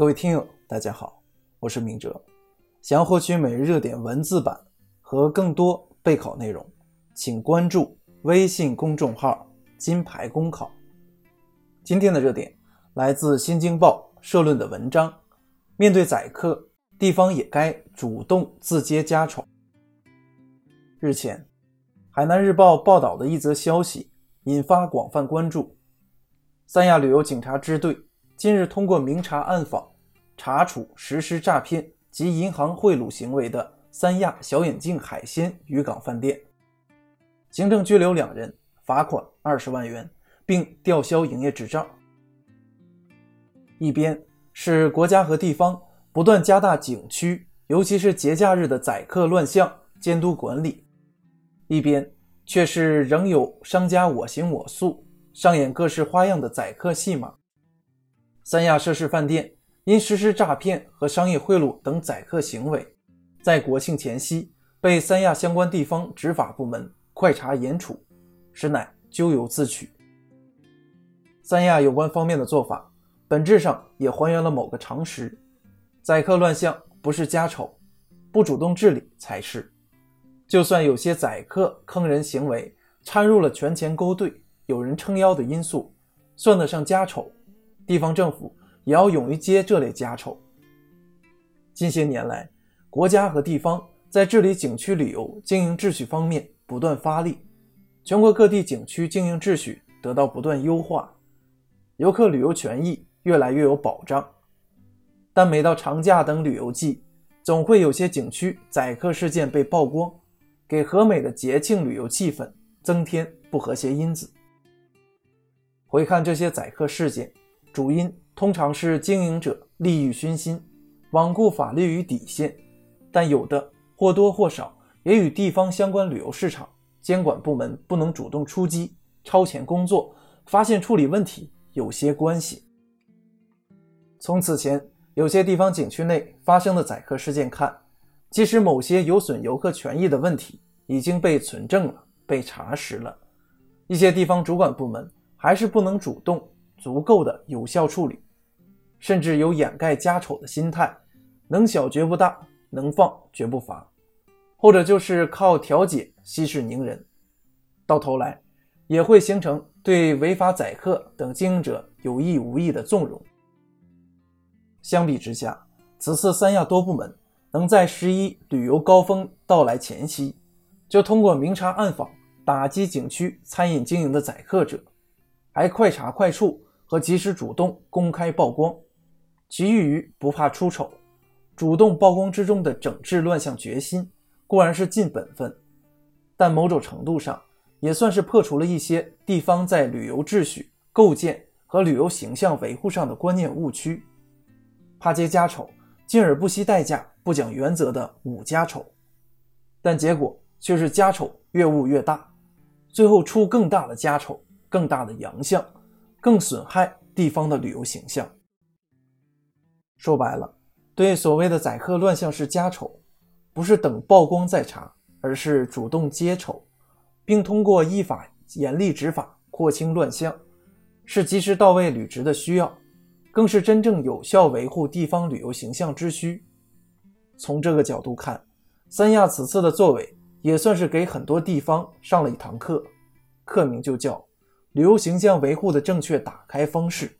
各位听友，大家好，我是明哲。想要获取每日热点文字版和更多备考内容，请关注微信公众号“金牌公考”。今天的热点来自《新京报》社论的文章：面对宰客，地方也该主动自接家丑。日前，海南日报报道的一则消息引发广泛关注。三亚旅游警察支队近日通过明察暗访，查处实施诈骗及银行贿赂行为的三亚小眼镜海鲜渔港饭店，行政拘留两人，罚款二十万元，并吊销营业执照。一边是国家和地方不断加大景区，尤其是节假日的宰客乱象监督管理，一边却是仍有商家我行我素。上演各式花样的宰客戏码。三亚涉事饭店因实施诈骗和商业贿赂等宰客行为，在国庆前夕被三亚相关地方执法部门快查严处，实乃咎由自取。三亚有关方面的做法，本质上也还原了某个常识：宰客乱象不是家丑，不主动治理才是。就算有些宰客坑人行为掺入了权钱勾兑。有人撑腰的因素，算得上家丑，地方政府也要勇于接这类家丑。近些年来，国家和地方在治理景区旅游经营秩序方面不断发力，全国各地景区经营秩序得到不断优化，游客旅游权益越来越有保障。但每到长假等旅游季，总会有些景区宰客事件被曝光，给和美的节庆旅游气氛增添不和谐因子。回看这些宰客事件，主因通常是经营者利欲熏心，罔顾法律与底线；但有的或多或少也与地方相关旅游市场监管部门不能主动出击、超前工作、发现处理问题有些关系。从此前有些地方景区内发生的宰客事件看，即使某些有损游客权益的问题已经被存证了、被查实了，一些地方主管部门。还是不能主动、足够的有效处理，甚至有掩盖家丑的心态，能小绝不大，能放绝不罚，或者就是靠调解息事宁人，到头来也会形成对违法宰客等经营者有意无意的纵容。相比之下，此次三亚多部门能在十一旅游高峰到来前夕，就通过明察暗访打击景区餐饮经营的宰客者。还快查快处和及时主动公开曝光，其余于不怕出丑、主动曝光之中的整治乱象决心固然是尽本分，但某种程度上也算是破除了一些地方在旅游秩序构建和旅游形象维护上的观念误区，怕揭家丑，进而不惜代价、不讲原则的捂家丑，但结果却是家丑越捂越大，最后出更大的家丑。更大的洋相，更损害地方的旅游形象。说白了，对所谓的宰客乱象是家丑，不是等曝光再查，而是主动揭丑，并通过依法严厉执法廓清乱象，是及时到位履职的需要，更是真正有效维护地方旅游形象之需。从这个角度看，三亚此次的作为也算是给很多地方上了一堂课，课名就叫。旅游形象维护的正确打开方式。